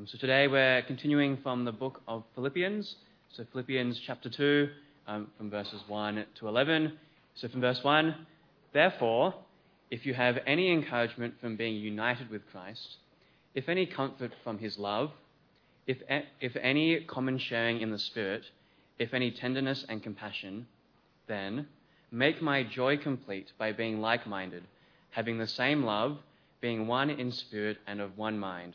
Um, so today we're continuing from the book of Philippians. So Philippians chapter 2, um, from verses 1 to 11. So from verse 1, therefore, if you have any encouragement from being united with Christ, if any comfort from his love, if, if any common sharing in the Spirit, if any tenderness and compassion, then make my joy complete by being like minded, having the same love, being one in spirit and of one mind.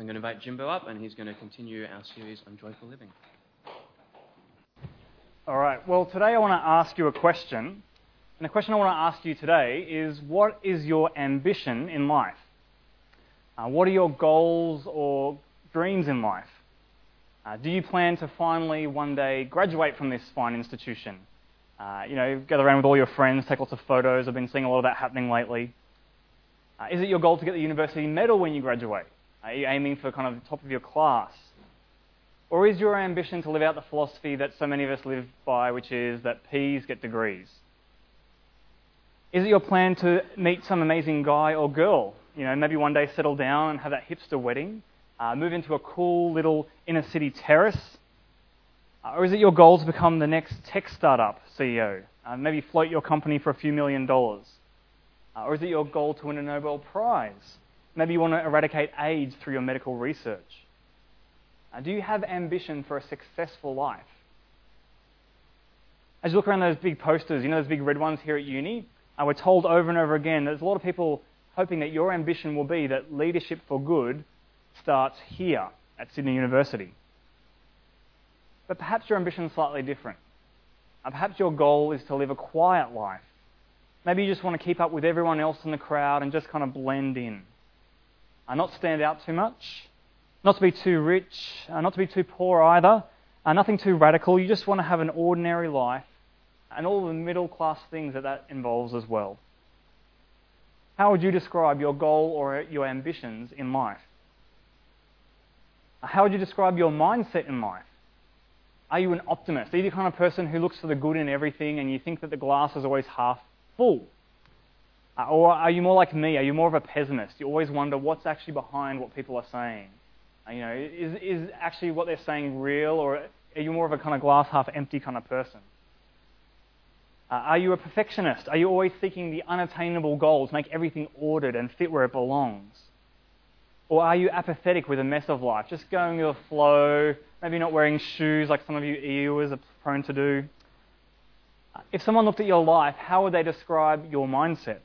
So I'm going to invite Jimbo up, and he's going to continue our series on joyful living. All right. Well, today I want to ask you a question. And the question I want to ask you today is what is your ambition in life? Uh, what are your goals or dreams in life? Uh, do you plan to finally one day graduate from this fine institution? Uh, you know, gather around with all your friends, take lots of photos. I've been seeing a lot of that happening lately. Uh, is it your goal to get the university medal when you graduate? Are you aiming for kind of the top of your class? Or is your ambition to live out the philosophy that so many of us live by, which is that P's get degrees? Is it your plan to meet some amazing guy or girl? You know, maybe one day settle down and have that hipster wedding, uh, move into a cool little inner city terrace? Uh, or is it your goal to become the next tech startup CEO? Uh, maybe float your company for a few million dollars? Uh, or is it your goal to win a Nobel Prize? Maybe you want to eradicate AIDS through your medical research. Do you have ambition for a successful life? As you look around those big posters, you know those big red ones here at uni, uh, we're told over and over again that there's a lot of people hoping that your ambition will be that leadership for good starts here at Sydney University. But perhaps your ambition is slightly different. Uh, perhaps your goal is to live a quiet life. Maybe you just want to keep up with everyone else in the crowd and just kind of blend in uh, not stand out too much, not to be too rich, uh, not to be too poor either, uh, nothing too radical. You just want to have an ordinary life and all the middle class things that that involves as well. How would you describe your goal or your ambitions in life? How would you describe your mindset in life? Are you an optimist? Are you the kind of person who looks for the good in everything and you think that the glass is always half full? Uh, or are you more like me? Are you more of a pessimist? You always wonder what's actually behind what people are saying. Uh, you know, is, is actually what they're saying real, or are you more of a kind of glass half empty kind of person? Uh, are you a perfectionist? Are you always seeking the unattainable goals, make everything ordered and fit where it belongs? Or are you apathetic with a mess of life, just going with the flow, maybe not wearing shoes like some of you EUers are prone to do? Uh, if someone looked at your life, how would they describe your mindset?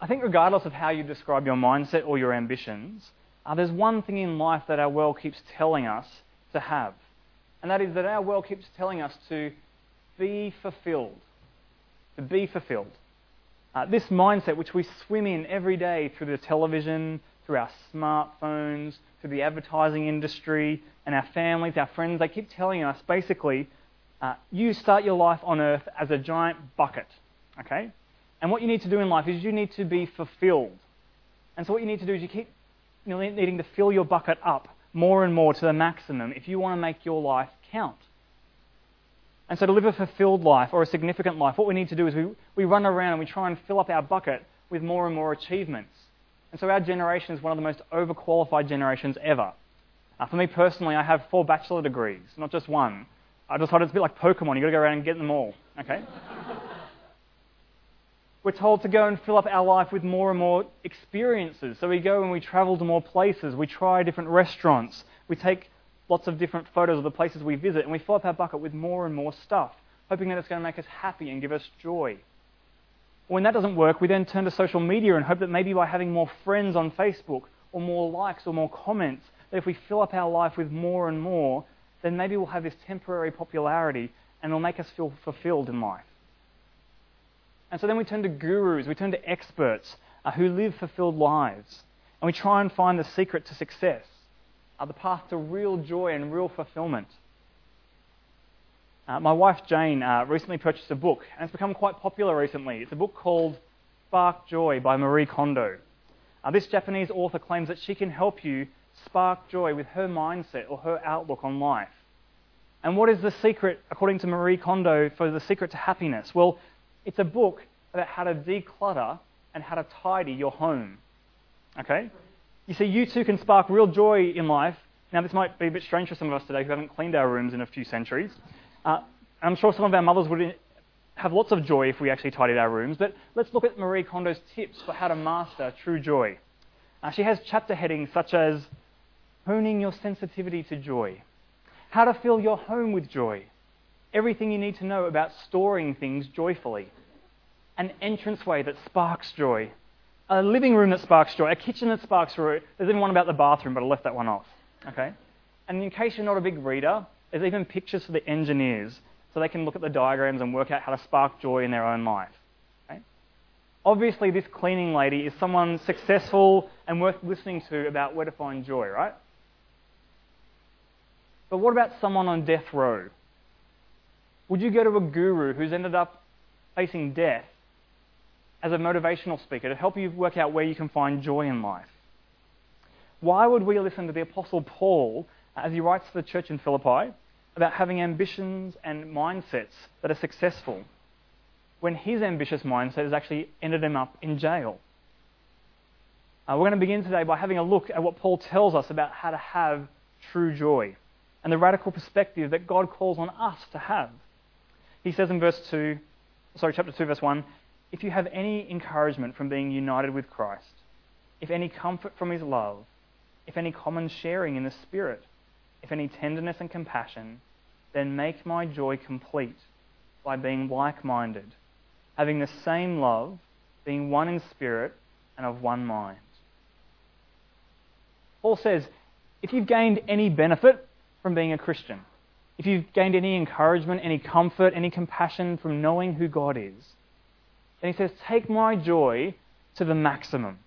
I think, regardless of how you describe your mindset or your ambitions, uh, there's one thing in life that our world keeps telling us to have, and that is that our world keeps telling us to be fulfilled. To be fulfilled. Uh, this mindset, which we swim in every day through the television, through our smartphones, through the advertising industry, and our families, our friends, they keep telling us basically, uh, you start your life on earth as a giant bucket. Okay? And what you need to do in life is you need to be fulfilled. And so what you need to do is you keep you know, needing to fill your bucket up more and more to the maximum if you want to make your life count. And so to live a fulfilled life or a significant life, what we need to do is we, we run around and we try and fill up our bucket with more and more achievements. And so our generation is one of the most overqualified generations ever. Uh, for me personally, I have four bachelor degrees, not just one. I just decided it's a bit like Pokemon, you've got to go around and get them all. Okay? We're told to go and fill up our life with more and more experiences. So we go and we travel to more places, we try different restaurants, we take lots of different photos of the places we visit, and we fill up our bucket with more and more stuff, hoping that it's going to make us happy and give us joy. When that doesn't work, we then turn to social media and hope that maybe by having more friends on Facebook or more likes or more comments, that if we fill up our life with more and more, then maybe we'll have this temporary popularity and it'll make us feel fulfilled in life. And so then we turn to gurus, we turn to experts uh, who live fulfilled lives, and we try and find the secret to success, uh, the path to real joy and real fulfillment. Uh, my wife Jane uh, recently purchased a book, and it's become quite popular recently. It's a book called Spark Joy by Marie Kondo. Uh, this Japanese author claims that she can help you spark joy with her mindset or her outlook on life. And what is the secret, according to Marie Kondo, for the secret to happiness? Well, it's a book about how to declutter and how to tidy your home. Okay? You see, you too can spark real joy in life. Now, this might be a bit strange for some of us today who haven't cleaned our rooms in a few centuries. Uh, I'm sure some of our mothers would have lots of joy if we actually tidied our rooms, but let's look at Marie Kondo's tips for how to master true joy. Uh, she has chapter headings such as honing your sensitivity to joy, how to fill your home with joy, everything you need to know about storing things joyfully, an entranceway that sparks joy, a living room that sparks joy, a kitchen that sparks joy. There's even one about the bathroom, but I left that one off. Okay? And in case you're not a big reader, there's even pictures for the engineers so they can look at the diagrams and work out how to spark joy in their own life. Okay? Obviously, this cleaning lady is someone successful and worth listening to about where to find joy, right? But what about someone on death row? Would you go to a guru who's ended up facing death as a motivational speaker to help you work out where you can find joy in life? Why would we listen to the Apostle Paul as he writes to the church in Philippi about having ambitions and mindsets that are successful when his ambitious mindset has actually ended him up in jail? Uh, we're going to begin today by having a look at what Paul tells us about how to have true joy and the radical perspective that God calls on us to have. He says in verse 2, sorry, chapter 2, verse 1, if you have any encouragement from being united with Christ, if any comfort from his love, if any common sharing in the Spirit, if any tenderness and compassion, then make my joy complete by being like minded, having the same love, being one in spirit and of one mind. Paul says, if you've gained any benefit from being a Christian, if you've gained any encouragement, any comfort, any compassion from knowing who God is, then he says, take my joy to the maximum.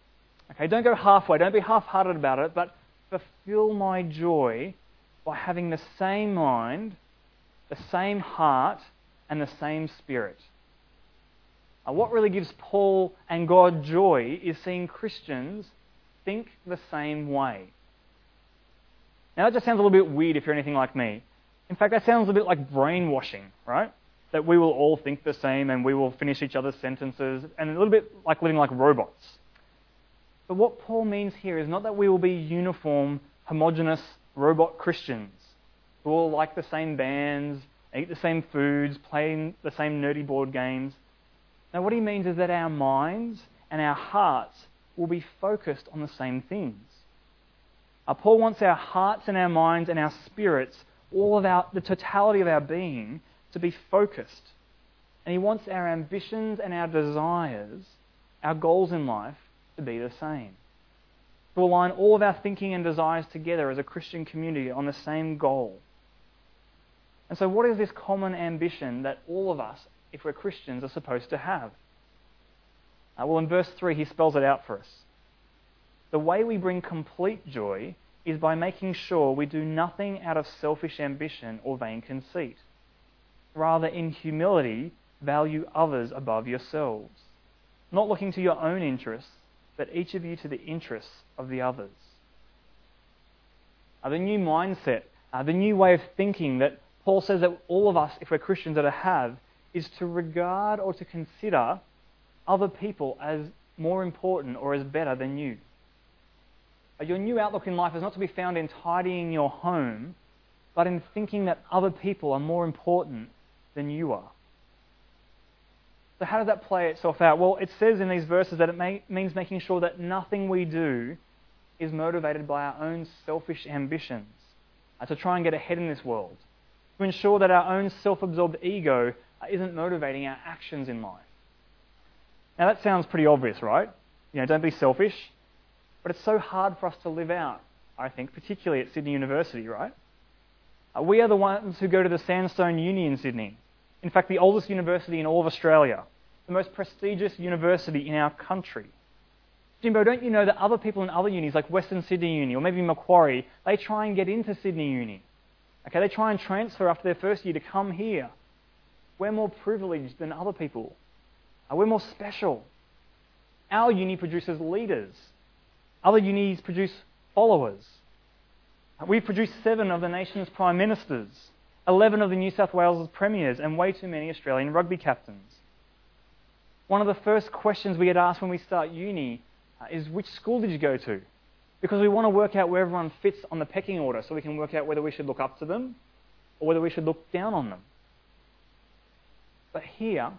Okay, don't go halfway, don't be half hearted about it, but fulfill my joy by having the same mind, the same heart, and the same spirit. Now, what really gives Paul and God joy is seeing Christians think the same way. Now, that just sounds a little bit weird if you're anything like me. In fact, that sounds a bit like brainwashing, right? That we will all think the same and we will finish each other's sentences, and a little bit like living like robots. But what Paul means here is not that we will be uniform, homogenous robot Christians who all like the same bands, eat the same foods, play the same nerdy board games. Now, what he means is that our minds and our hearts will be focused on the same things. Uh, Paul wants our hearts and our minds and our spirits all of our, the totality of our being to be focused. And He wants our ambitions and our desires, our goals in life, to be the same. To align all of our thinking and desires together as a Christian community on the same goal. And so, what is this common ambition that all of us, if we're Christians, are supposed to have? Uh, well, in verse 3, he spells it out for us. The way we bring complete joy is by making sure we do nothing out of selfish ambition or vain conceit. Rather, in humility, value others above yourselves, not looking to your own interests, but each of you to the interests of the others. Uh, the new mindset, uh, the new way of thinking that Paul says that all of us, if we're Christians, are to have, is to regard or to consider other people as more important or as better than you. Your new outlook in life is not to be found in tidying your home, but in thinking that other people are more important than you are. So, how does that play itself out? Well, it says in these verses that it may, means making sure that nothing we do is motivated by our own selfish ambitions uh, to try and get ahead in this world, to ensure that our own self absorbed ego uh, isn't motivating our actions in life. Now, that sounds pretty obvious, right? You know, don't be selfish. But it's so hard for us to live out, I think, particularly at Sydney University, right? Uh, we are the ones who go to the Sandstone Uni in Sydney. In fact, the oldest university in all of Australia, the most prestigious university in our country. Jimbo, don't you know that other people in other unis, like Western Sydney Uni or maybe Macquarie, they try and get into Sydney Uni? Okay, they try and transfer after their first year to come here. We're more privileged than other people. Uh, we're more special. Our uni produces leaders. Other unis produce followers. We've produced seven of the nation's prime ministers, 11 of the New South Wales premiers, and way too many Australian rugby captains. One of the first questions we get asked when we start uni uh, is which school did you go to? Because we want to work out where everyone fits on the pecking order so we can work out whether we should look up to them or whether we should look down on them. But here,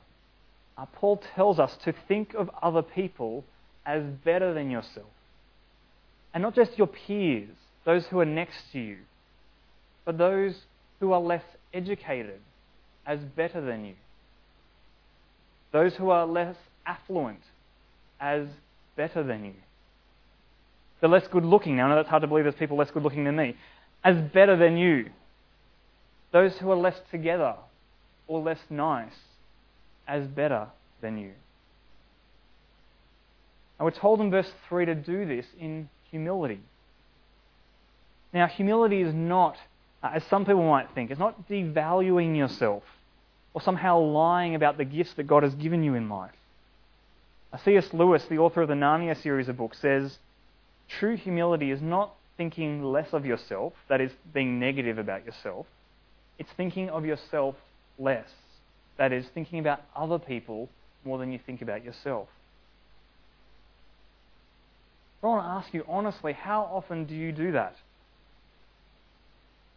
uh, Paul tells us to think of other people as better than yourself. And not just your peers, those who are next to you, but those who are less educated as better than you. Those who are less affluent as better than you. The less good looking, now I know that's hard to believe there's people less good looking than me, as better than you. Those who are less together or less nice as better than you. And we're told in verse 3 to do this in humility. Now, humility is not, as some people might think, it's not devaluing yourself or somehow lying about the gifts that God has given you in life. C.S. Lewis, the author of the Narnia series of books, says true humility is not thinking less of yourself, that is, being negative about yourself. It's thinking of yourself less, that is, thinking about other people more than you think about yourself. I want to ask you honestly, how often do you do that?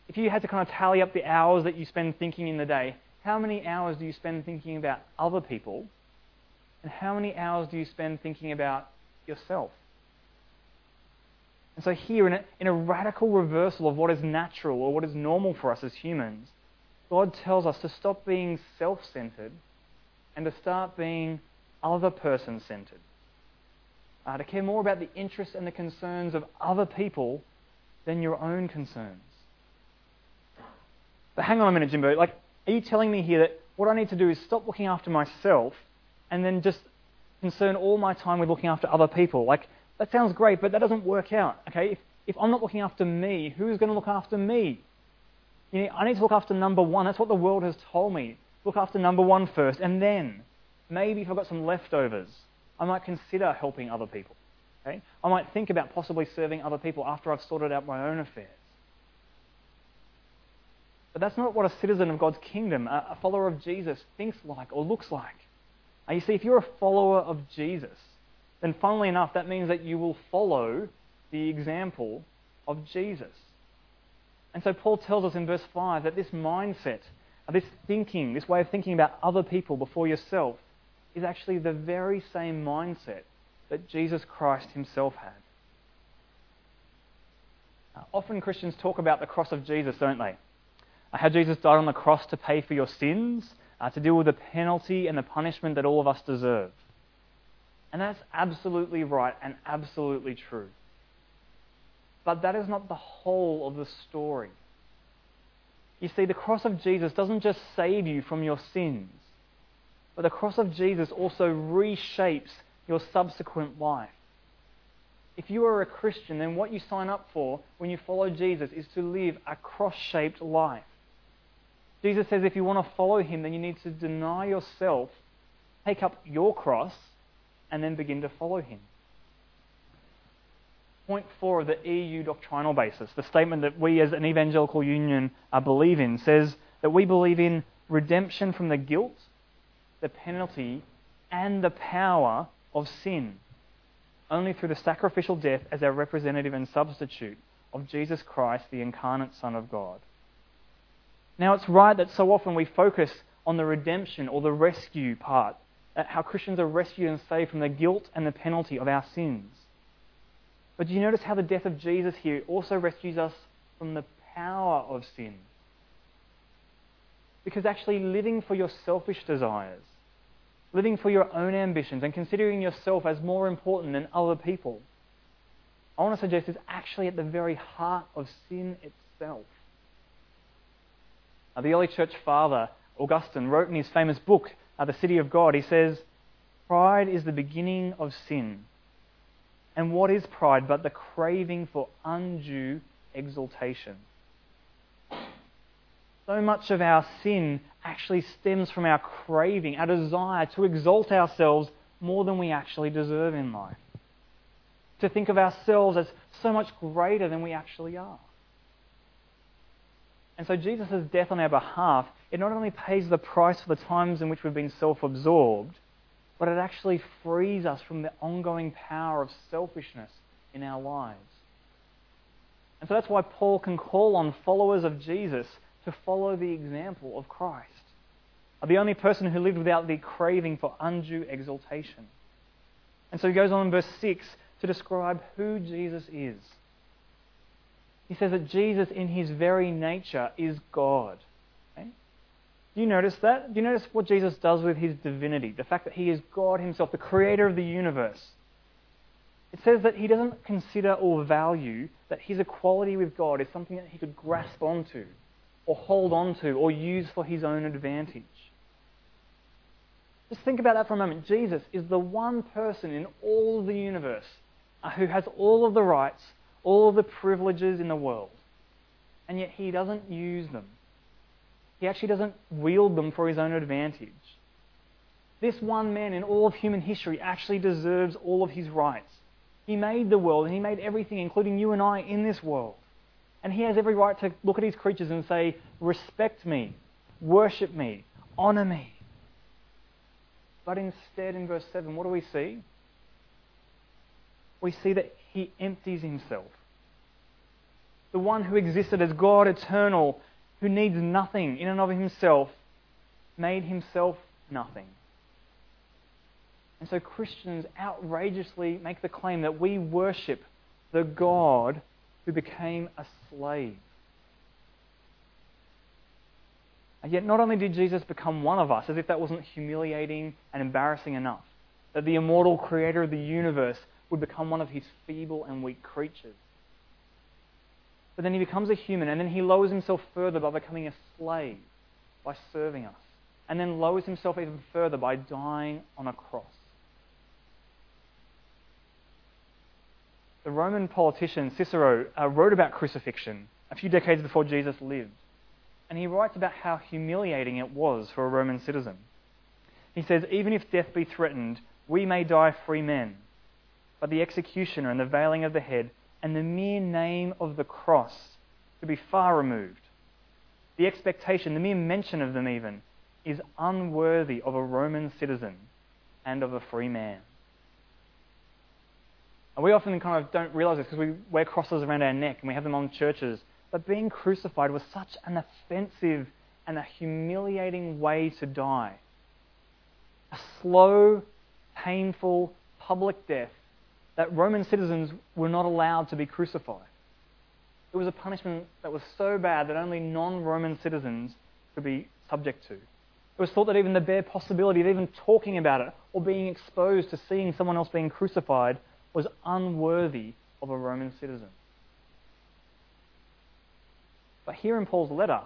If you had to kind of tally up the hours that you spend thinking in the day, how many hours do you spend thinking about other people? And how many hours do you spend thinking about yourself? And so, here, in a, in a radical reversal of what is natural or what is normal for us as humans, God tells us to stop being self centered and to start being other person centered. Uh, to care more about the interests and the concerns of other people than your own concerns. But hang on a minute, Jimbo. Like, are you telling me here that what I need to do is stop looking after myself and then just concern all my time with looking after other people? Like, that sounds great, but that doesn't work out. Okay, if, if I'm not looking after me, who's going to look after me? You know, I need to look after number one. That's what the world has told me. Look after number one first, and then maybe if I've got some leftovers, I might consider helping other people. Okay? I might think about possibly serving other people after I've sorted out my own affairs. But that's not what a citizen of God's kingdom, a follower of Jesus, thinks like or looks like. Now, you see, if you're a follower of Jesus, then funnily enough, that means that you will follow the example of Jesus. And so Paul tells us in verse 5 that this mindset, this thinking, this way of thinking about other people before yourself, is actually the very same mindset that Jesus Christ himself had. often Christians talk about the cross of Jesus, don't they? Uh, how Jesus died on the cross to pay for your sins, uh, to deal with the penalty and the punishment that all of us deserve. And that's absolutely right and absolutely true. But that is not the whole of the story. You see, the cross of Jesus doesn't just save you from your sins, but the cross of Jesus also reshapes your subsequent life. If you are a Christian, then what you sign up for when you follow Jesus is to live a cross shaped life. Jesus says if you want to follow him, then you need to deny yourself, take up your cross, and then begin to follow him. Point four of the EU doctrinal basis, the statement that we as an evangelical union believe in, says that we believe in redemption from the guilt, the penalty, and the power of sin only through the sacrificial death as our representative and substitute of Jesus Christ, the incarnate Son of God. Now, it's right that so often we focus on the redemption or the rescue part how Christians are rescued and saved from the guilt and the penalty of our sins. But do you notice how the death of Jesus here also rescues us from the power of sin? Because actually, living for your selfish desires, living for your own ambitions, and considering yourself as more important than other people, I want to suggest is actually at the very heart of sin itself. Now, the early church father, Augustine, wrote in his famous book, uh, The City of God, he says, Pride is the beginning of sin. And what is pride but the craving for undue exaltation? So much of our sin actually stems from our craving, our desire to exalt ourselves more than we actually deserve in life. To think of ourselves as so much greater than we actually are. And so Jesus' death on our behalf, it not only pays the price for the times in which we've been self absorbed, but it actually frees us from the ongoing power of selfishness in our lives. And so that's why Paul can call on followers of Jesus to follow the example of Christ, the only person who lived without the craving for undue exaltation. And so he goes on in verse 6 to describe who Jesus is. He says that Jesus, in his very nature, is God. Okay? Do you notice that? Do you notice what Jesus does with his divinity? The fact that he is God himself, the creator of the universe. It says that he doesn't consider or value that his equality with God is something that he could grasp onto, or hold on to or use for his own advantage. Just think about that for a moment. Jesus is the one person in all the universe uh, who has all of the rights, all of the privileges in the world, and yet he doesn't use them. He actually doesn't wield them for his own advantage. This one man in all of human history actually deserves all of his rights. He made the world and he made everything, including you and I, in this world. And he has every right to look at his creatures and say, Respect me, worship me, honor me. But instead, in verse 7, what do we see? We see that he empties himself. The one who existed as God eternal, who needs nothing in and of himself, made himself nothing. And so Christians outrageously make the claim that we worship the God who became a slave. And yet, not only did Jesus become one of us, as if that wasn't humiliating and embarrassing enough, that the immortal creator of the universe would become one of his feeble and weak creatures. But then he becomes a human, and then he lowers himself further by becoming a slave, by serving us, and then lowers himself even further by dying on a cross. The Roman politician Cicero uh, wrote about crucifixion a few decades before Jesus lived, and he writes about how humiliating it was for a Roman citizen. He says, Even if death be threatened, we may die free men but the executioner and the veiling of the head and the mere name of the cross to be far removed. The expectation, the mere mention of them even, is unworthy of a Roman citizen and of a free man. And we often kind of don't realize this because we wear crosses around our neck and we have them on churches. But being crucified was such an offensive and a humiliating way to die. A slow, painful, public death that Roman citizens were not allowed to be crucified. It was a punishment that was so bad that only non Roman citizens could be subject to. It was thought that even the bare possibility of even talking about it or being exposed to seeing someone else being crucified was unworthy of a Roman citizen. But here in Paul's letter,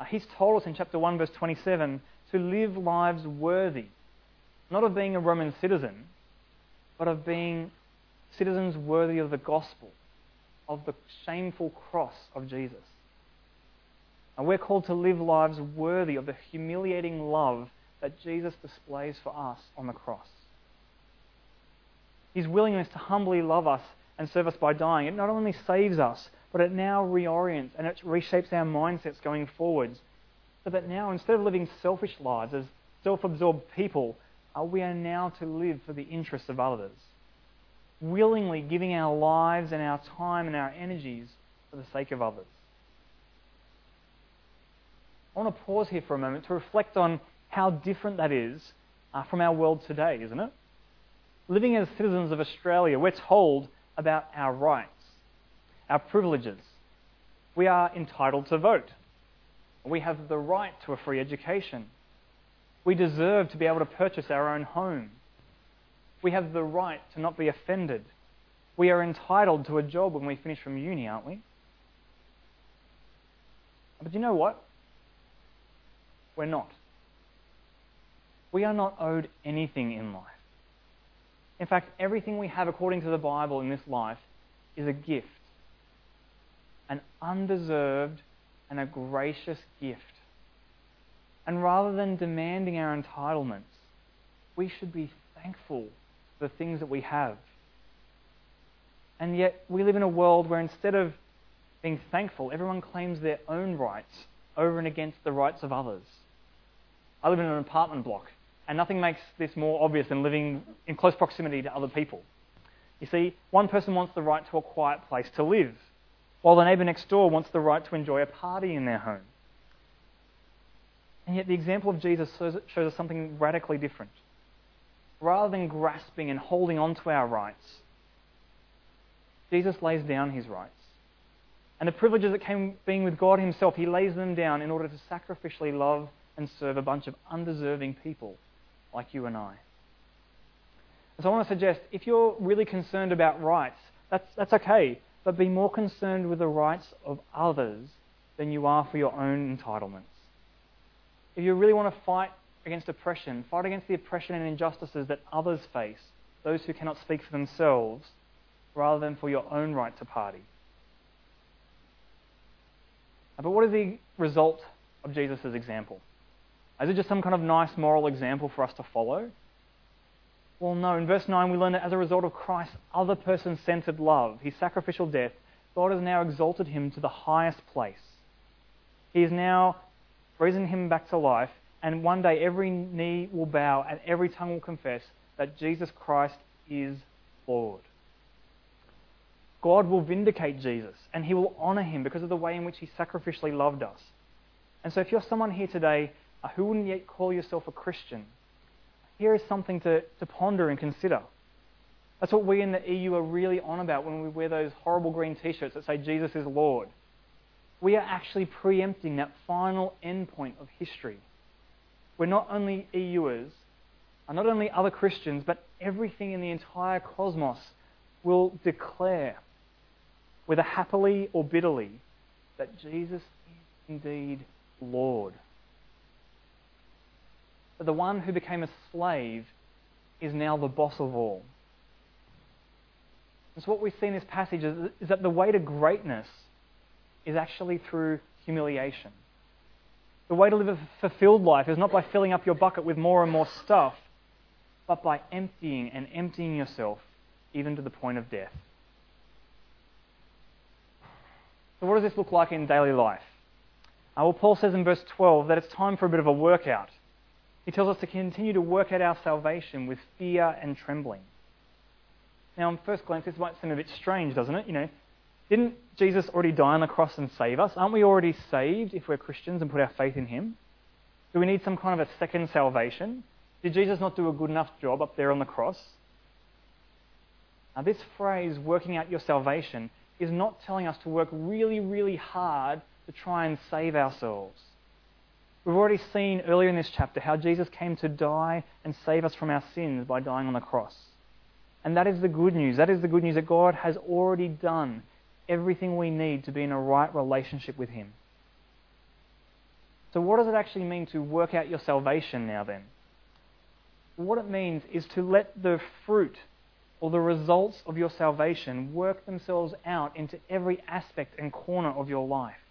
uh, he's told us in chapter 1, verse 27, to live lives worthy, not of being a Roman citizen, but of being citizens worthy of the gospel, of the shameful cross of Jesus. And we're called to live lives worthy of the humiliating love that Jesus displays for us on the cross. His willingness to humbly love us and serve us by dying, it not only saves us, but it now reorients and it reshapes our mindsets going forwards. So that now, instead of living selfish lives as self absorbed people, uh, we are now to live for the interests of others willingly giving our lives and our time and our energies for the sake of others. I want to pause here for a moment to reflect on how different that is uh, from our world today, isn't it? Living as citizens of Australia, we're told about our rights, our privileges. We are entitled to vote. We have the right to a free education. We deserve to be able to purchase our own home. We have the right to not be offended. We are entitled to a job when we finish from uni, aren't we? But you know what? We're not. We are not owed anything in life. In fact, everything we have according to the Bible in this life is a gift. An undeserved and a gracious gift. And rather than demanding our entitlements, we should be thankful for the things that we have. And yet, we live in a world where instead of being thankful, everyone claims their own rights over and against the rights of others. I live in an apartment block, and nothing makes this more obvious than living in close proximity to other people. You see, one person wants the right to a quiet place to live, while the neighbour next door wants the right to enjoy a party in their home. And yet, the example of Jesus shows us something radically different. Rather than grasping and holding on to our rights, Jesus lays down his rights. And the privileges that came being with God himself, he lays them down in order to sacrificially love and serve a bunch of undeserving people like you and I. So I want to suggest if you're really concerned about rights, that's, that's okay, but be more concerned with the rights of others than you are for your own entitlements. If you really want to fight against oppression, fight against the oppression and injustices that others face, those who cannot speak for themselves, rather than for your own right to party. But what is the result of Jesus' example? Is it just some kind of nice moral example for us to follow? Well, no. In verse 9, we learn that as a result of Christ's other person centered love, his sacrificial death, God has now exalted him to the highest place. He is now raising him back to life, and one day every knee will bow and every tongue will confess that Jesus Christ is Lord. God will vindicate Jesus and he will honor him because of the way in which he sacrificially loved us. And so, if you're someone here today Uh, who wouldn't yet call yourself a Christian, here is something to, to ponder and consider. That's what we in the EU are really on about when we wear those horrible green t shirts that say Jesus is Lord. We are actually preempting that final endpoint of history. We're not only EUers, and not only other Christians, but everything in the entire cosmos will declare whether happily or bitterly, that Jesus is indeed Lord. That the one who became a slave is now the boss of all. And so, what we see in this passage is, is that the way to greatness is actually through humiliation. The way to live a fulfilled life is not by filling up your bucket with more and more stuff, but by emptying and emptying yourself, even to the point of death. So, what does this look like in daily life? Uh, well, Paul says in verse 12 that it's time for a bit of a workout. He tells us to continue to work out our salvation with fear and trembling. Now, on first glance, this might seem a bit strange, doesn't it? You know, didn't Jesus already die on the cross and save us? Aren't we already saved if we're Christians and put our faith in Him? Do we need some kind of a second salvation? Did Jesus not do a good enough job up there on the cross? Now, this phrase, working out your salvation, is not telling us to work really, really hard to try and save ourselves. We've already seen earlier in this chapter how Jesus came to die and save us from our sins by dying on the cross. And that is the good news. That is the good news that God has already done everything we need to be in a right relationship with Him. So, what does it actually mean to work out your salvation now then? What it means is to let the fruit or the results of your salvation work themselves out into every aspect and corner of your life.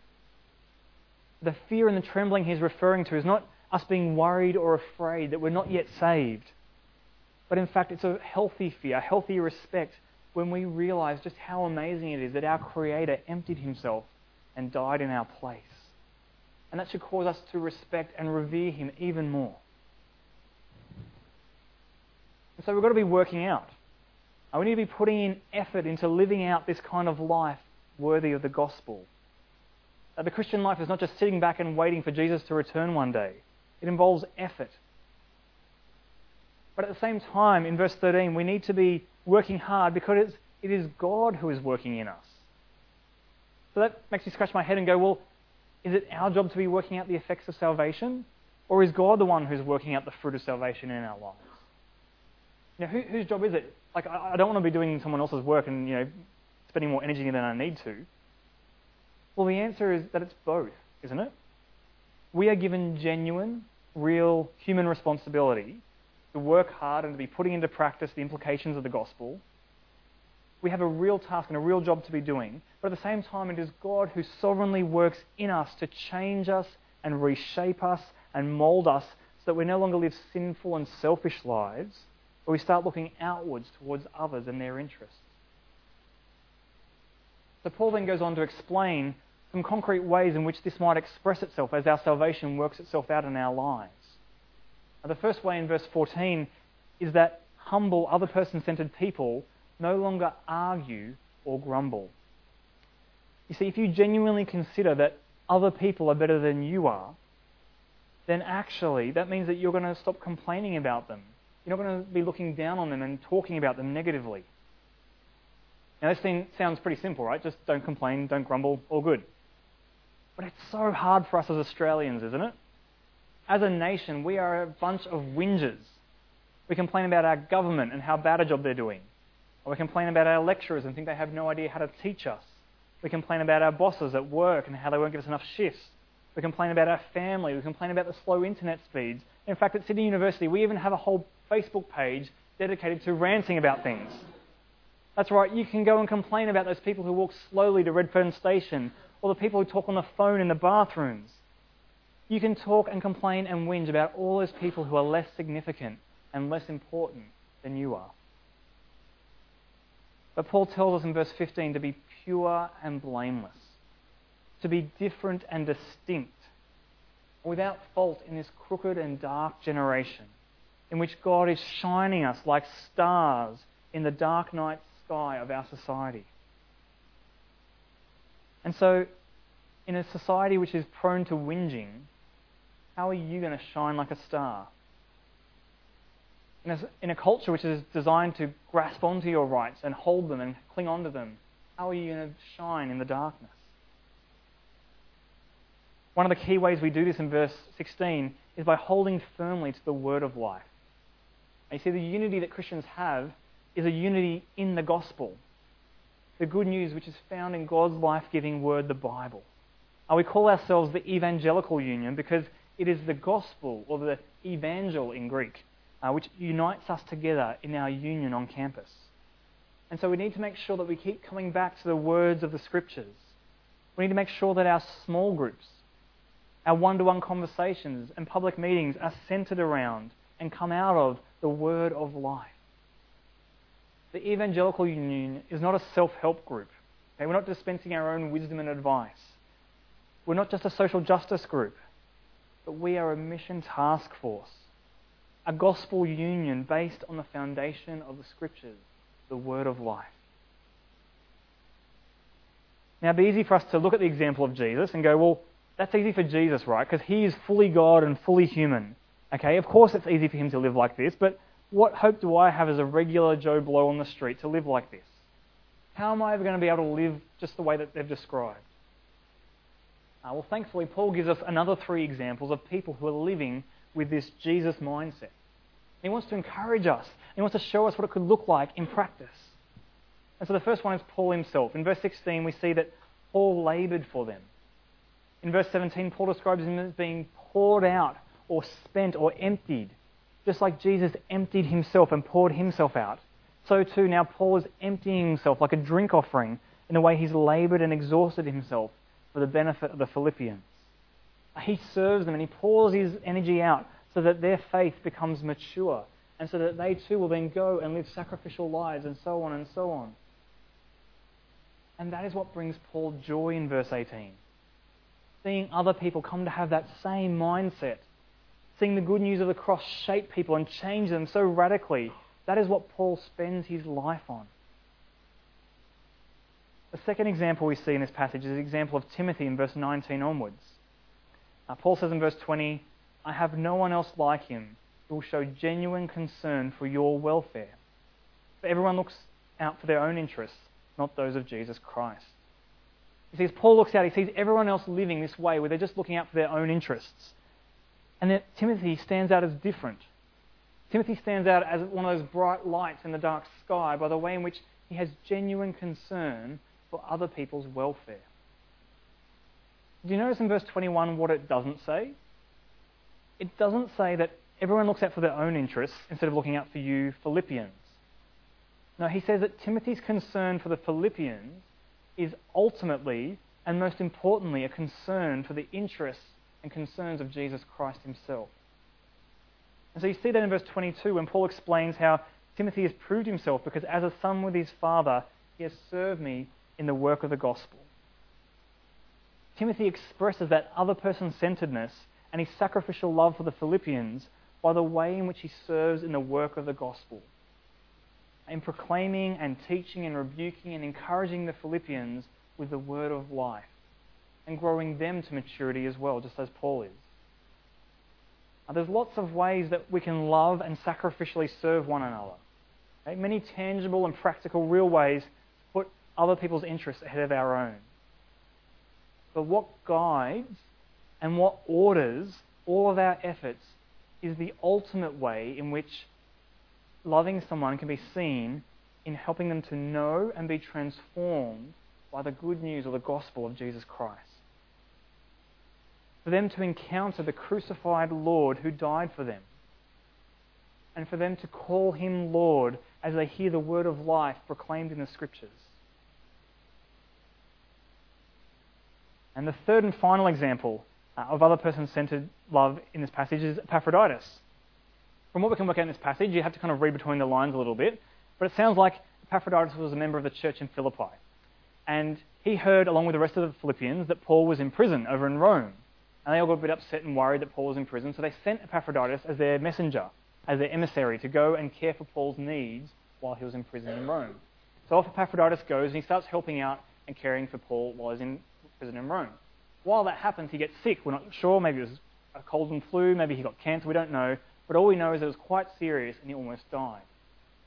The fear and the trembling he's referring to is not us being worried or afraid that we're not yet saved, but in fact, it's a healthy fear, a healthy respect when we realize just how amazing it is that our Creator emptied himself and died in our place. And that should cause us to respect and revere him even more. And so we've got to be working out we need to be putting in effort into living out this kind of life worthy of the gospel. That the Christian life is not just sitting back and waiting for Jesus to return one day, it involves effort. But at the same time, in verse 13, we need to be working hard because it is God who is working in us. So that makes me scratch my head and go, well, is it our job to be working out the effects of salvation? Or is God the one who's working out the fruit of salvation in our lives? Know, who, whose job is it? Like, I, I don't want to be doing someone else's work and, you know, spending more energy than I need to. Well, the answer is that it's both, isn't it? We are given genuine, real human responsibility to work hard and to be putting into practice the implications of the gospel. We have a real task and a real job to be doing, but at the same time, it is God who sovereignly works in us to change us and reshape us and mold us so that we no longer live sinful and selfish lives, but we start looking outwards towards others and their interests. So Paul then goes on to explain some concrete ways in which this might express itself as our salvation works itself out in our lives. Now, the first way in verse 14 is that humble, other person centered people no longer argue or grumble. You see, if you genuinely consider that other people are better than you are, then actually that means that you're going to stop complaining about them. You're not going to be looking down on them and talking about them negatively. Now, this thing sounds pretty simple, right? Just don't complain, don't grumble, all good. But it's so hard for us as Australians, isn't it? As a nation, we are a bunch of whingers. We complain about our government and how bad a job they're doing. Or we complain about our lecturers and think they have no idea how to teach us. We complain about our bosses at work and how they won't give us enough shifts. We complain about our family. We complain about the slow internet speeds. In fact, at Sydney University, we even have a whole Facebook page dedicated to ranting about things. That's right, you can go and complain about those people who walk slowly to Redfern Station or the people who talk on the phone in the bathrooms. You can talk and complain and whinge about all those people who are less significant and less important than you are. But Paul tells us in verse 15 to be pure and blameless, to be different and distinct, without fault in this crooked and dark generation, in which God is shining us like stars in the dark night sky of our society. And so, in a society which is prone to whinging, how are you going to shine like a star? In a, in a, culture which is designed to grasp onto your rights and hold them and cling onto them, how are you going to shine in the darkness? One of the key ways we do this in verse 16 is by holding firmly to the word of life. And you see, the unity that Christians have is a unity in the gospel the good news which is found in God's life giving word, the Bible. Uh, we call ourselves the evangelical union because it is the gospel, or the evangel in Greek, uh, which unites us together in our union on campus. And so we need to make sure that we keep coming back to the words of the scriptures. We need to make sure that our small groups, our one to one conversations, and public meetings are centered around and come out of the word of life the Evangelical Union is not a self help group. Okay? We're not dispensing our own wisdom and advice. We're not just a social justice group, but we are a mission task force, a gospel union based on the foundation of the Scriptures, the Word of life. Now, it'd be easy for us to look at the example of Jesus and go, well, that's easy for Jesus, right? Because he is fully God and fully human. Okay, of course it's easy for him to live like this, but what hope do I have as a regular Joe Blow on the street to live like this? How am I ever going to be able to live just the way that they've described? Uh, well, thankfully, Paul gives us another three examples of people who are living with this Jesus mindset. He wants to encourage us. He wants to show us what it could look like in practice. And so the first one is Paul himself. In verse 16, we see that Paul laboured for them. In verse 17, Paul describes him as being poured out or spent or emptied just like Jesus emptied himself and poured himself out, so too now Paul is emptying himself like a drink offering in the way he's laboured and exhausted himself for the benefit of the Philippians. He serves them and he pours his energy out so that their faith becomes mature and so that they too will then go and live sacrificial lives and so on and so on. And that is what brings Paul joy in verse 18. Seeing other people come to have that same mindset seeing the good news of the cross shape people and change them so radically. That is what Paul spends his life on. The second example we see in this passage is the example of Timothy in verse 19 onwards. Paul says in verse 20, I have no one else like him who will show genuine concern for your welfare. But everyone looks out for their own interests, not those of Jesus Christ. He sees Paul looks out, he sees everyone else living this way where they're just looking out for their own interests. And that Timothy stands out as different. Timothy stands out as one of those bright lights in the dark sky by the way in which he has genuine concern for other people's welfare. Do you notice in verse 21 what it doesn't say? It doesn't say that everyone looks out for their own interests instead of looking out for you, Philippians. No, he says that Timothy's concern for the Philippians is ultimately and most importantly a concern for the interests and concerns of Jesus Christ himself. And so you see that in verse 22 when Paul explains how Timothy has proved himself because as a son with his father, he has served me in the work of the gospel. Timothy expresses that other person centeredness and his sacrificial love for the Philippians by the way in which he serves in the work of the gospel. In proclaiming and teaching and rebuking and encouraging the Philippians with the word of life and growing them to maturity as well, just as Paul is. Now, there's lots of ways that we can love and sacrificially serve one another. Many tangible and practical, real ways to put other people's interests ahead of our own. But what guides and what orders all of our efforts is the ultimate way in which loving someone can be seen in helping them to know and be transformed by the good news or the gospel of Jesus Christ. For them to encounter the crucified Lord who died for them. And for them to call him Lord as they hear the word of life proclaimed in the Scriptures. And the third and final example uh, of other person centered love in this passage is Epaphroditus. From what we can work out in this passage, you have to kind of read between the lines a little bit, but it sounds like Epaphroditus was a member of the church in Philippi. And he heard, along with the rest of the Philippians, that Paul was in prison over in Rome. And they all got a bit upset and worried that Paul was in prison, so they sent Epaphroditus as their messenger, as their emissary, to go and care for Paul's needs while he was in prison in Rome. So off Epaphroditus goes and he starts helping out and caring for Paul while he's in prison in Rome. While that happens, he gets sick. We're not sure. Maybe it was a cold and flu. Maybe he got cancer. We don't know. But all we know is it was quite serious and he almost died.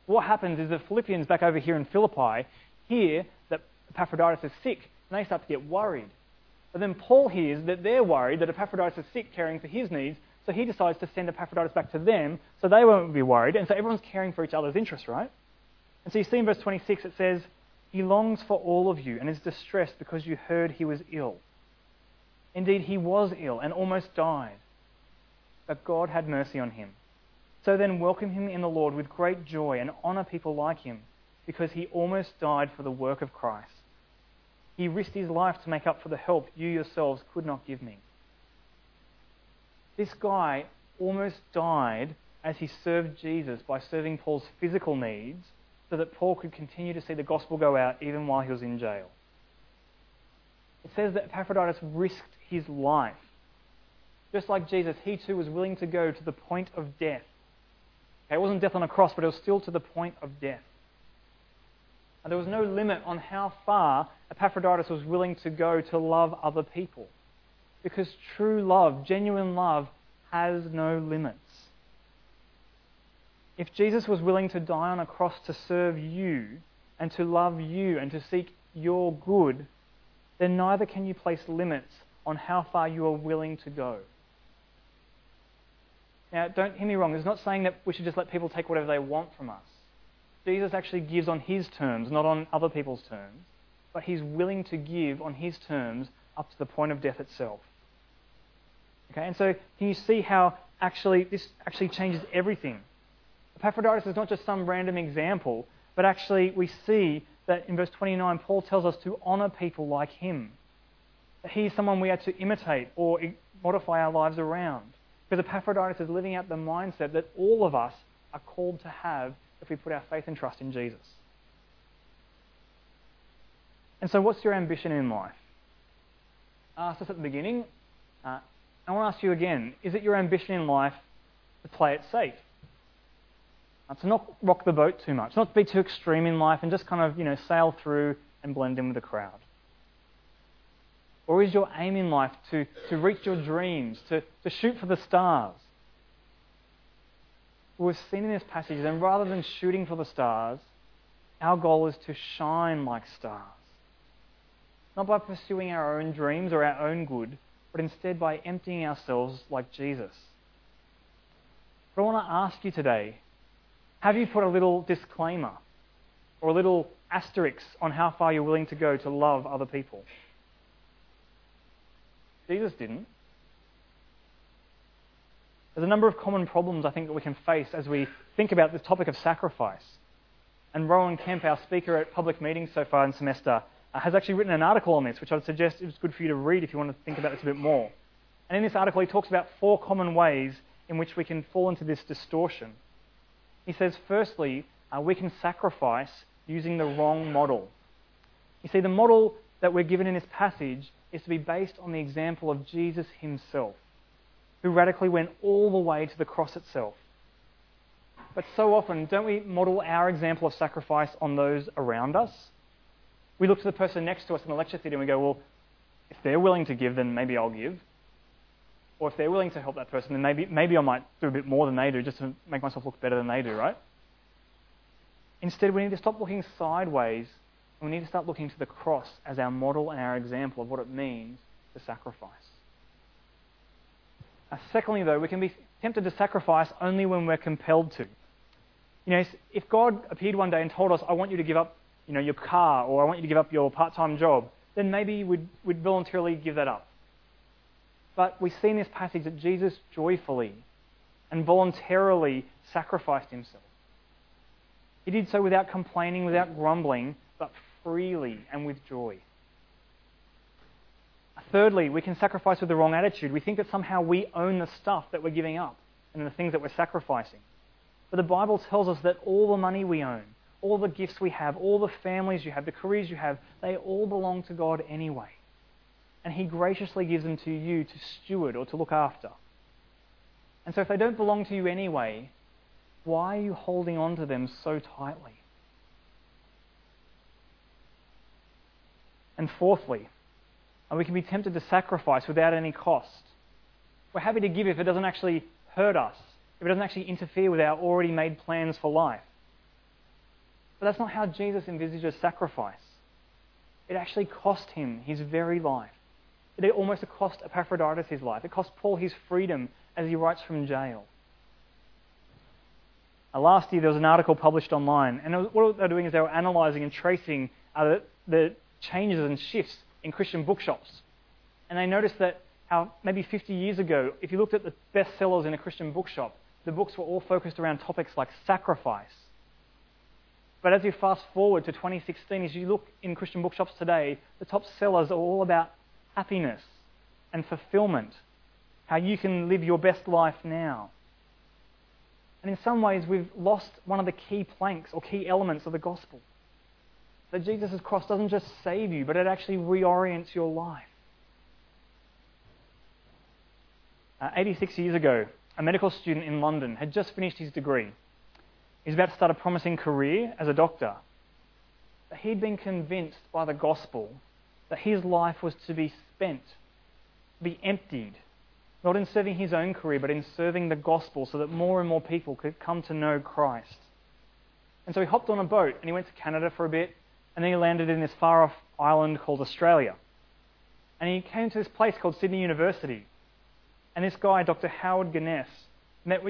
What happens is the Philippians back over here in Philippi hear that Epaphroditus is sick and they start to get worried. But then Paul hears that they're worried that Epaphroditus is sick, caring for his needs, so he decides to send Epaphroditus back to them so they won't be worried. And so everyone's caring for each other's interests, right? And so you see in verse 26 it says, He longs for all of you and is distressed because you heard he was ill. Indeed, he was ill and almost died. But God had mercy on him. So then, welcome him in the Lord with great joy and honor people like him, because he almost died for the work of Christ. He risked his life to make up for the help you yourselves could not give me. This guy almost died as he served Jesus by serving Paul's physical needs so that Paul could continue to see the gospel go out even while he was in jail. It says that Epaphroditus risked his life. Just like Jesus, he too was willing to go to the point of death. Okay, it wasn't death on a cross, but it was still to the point of death. And there was no limit on how far Epaphroditus was willing to go to love other people. Because true love, genuine love, has no limits. If Jesus was willing to die on a cross to serve you and to love you and to seek your good, then neither can you place limits on how far you are willing to go. Now, don't hear me wrong, it's not saying that we should just let people take whatever they want from us. Jesus actually gives on his terms, not on other people's terms, but he's willing to give on his terms up to the point of death itself. Okay, and so can you see how actually this actually changes everything? Epaphroditus is not just some random example, but actually we see that in verse 29, Paul tells us to honour people like him. That someone we are to imitate or modify our lives around. Because Epaphroditus is living out the mindset that all of us are called to have if we put our faith and trust in Jesus. And so, what's your ambition in life? I asked us at the beginning. Uh, I want to ask you again is it your ambition in life to play it safe? Uh, to not rock the boat too much, not to be too extreme in life and just kind of, you know, sail through and blend in with the crowd? Or is your aim in life to, to reach your dreams, to, to shoot for the stars? We've seen in this passage that rather than shooting for the stars, our goal is to shine like stars. Not by pursuing our own dreams or our own good, but instead by emptying ourselves like Jesus. But I want to ask you today have you put a little disclaimer or a little asterisk on how far you're willing to go to love other people? Jesus didn't. There's a number of common problems I think that we can face as we think about this topic of sacrifice. And Rowan Kemp, our speaker at public meetings so far in semester, uh, has actually written an article on this, which I'd suggest is good for you to read if you want to think about this a bit more. And in this article, he talks about four common ways in which we can fall into this distortion. He says, firstly, uh, we can sacrifice using the wrong model. You see, the model that we're given in this passage is to be based on the example of Jesus himself who radically went all the way to the cross itself. But so often, don't we model our example of sacrifice on those around us? We look to the person next to us in the lecture theatre and we go, well, if they're willing to give, then maybe I'll give. Or if they're willing to help that person, then maybe, maybe I might do a bit more than they do just to make myself look better than they do, right? Instead, we need to stop looking sideways and we need to start looking to the cross as our model and our example of what it means to sacrifice. Uh, secondly, though, we can be tempted to sacrifice only when we're compelled to. You know, if God appeared one day and told us, I want you to give up you know, your car or I want you to give up your part-time job, then maybe we'd, we'd voluntarily give that up. But we see in this passage that Jesus joyfully and voluntarily sacrificed himself. He did so without complaining, without grumbling, but freely and with joy. Thirdly, we can sacrifice with the wrong attitude. We think that somehow we own the stuff that we're giving up and the things that we're sacrificing. But the Bible tells us that all the money we own, all the gifts we have, all the families you have, the careers you have, they all belong to God anyway. And He graciously gives them to you to steward or to look after. And so if they don't belong to you anyway, why are you holding on to them so tightly? And fourthly, and we can be tempted to sacrifice without any cost. We're happy to give if it doesn't actually hurt us, if it doesn't actually interfere with our already made plans for life. But that's not how Jesus envisages sacrifice. It actually cost him his very life. It almost cost Epaphroditus his life. It cost Paul his freedom as he writes from jail. Last year, there was an article published online, and was, what they're doing is they were analysing and tracing uh, the, the changes and shifts in Christian bookshops. And they noticed that how maybe 50 years ago, if you looked at the bestsellers in a Christian bookshop, the books were all focused around topics like sacrifice. But as you fast forward to 2016, as you look in Christian bookshops today, the top sellers are all about happiness and fulfillment, how you can live your best life now. And in some ways, we've lost one of the key planks or key elements of the gospel that Jesus' cross doesn't just save you, but it actually reorients your life. Uh, 86 years ago, a medical student in London had just finished his degree. He was about to start a promising career as a doctor. But he'd been convinced by the gospel that his life was to be spent, to be emptied, not in serving his own career, but in serving the gospel so that more and more people could come to know Christ. And so he hopped on a boat and he went to Canada for a bit, and then he landed in this far off island called Australia. And he came to this place called Sydney University. And this guy, Dr. Howard Guinness, met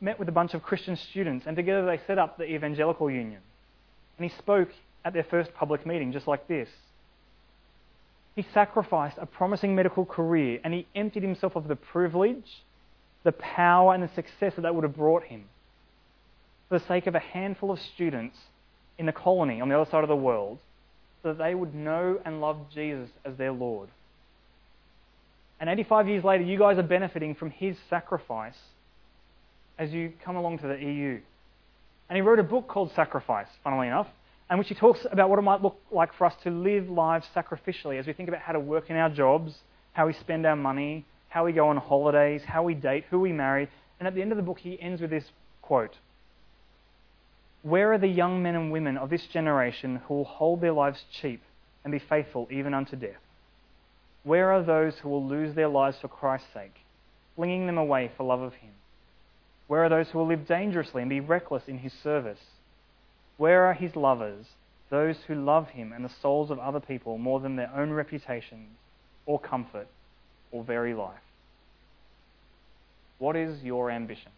met with a bunch of Christian students, and together they set up the Evangelical Union. And he spoke at their first public meeting, just like this. He sacrificed a promising medical career and he emptied himself of the privilege, the power, and the success that that would have brought him for the sake of a handful of students in the colony on the other side of the world so that they would know and love Jesus as their Lord. And 85 years later, you guys are benefiting from his sacrifice as you come along to the EU. And he wrote a book called Sacrifice, funnily enough, in which he talks about what it might look like for us to live lives sacrificially as we think about how to work in our jobs, how we spend our money, how we go on holidays, how we date, who we marry. And at the end of the book, he ends with this quote where are the young men and women of this generation who will hold their lives cheap and be faithful even unto death? Where are those who will lose their lives for Christ's sake, flinging them away for love of Him? Where are those who will live dangerously and be reckless in his service? Where are his lovers, those who love him and the souls of other people more than their own reputations or comfort or very life? What is your ambition?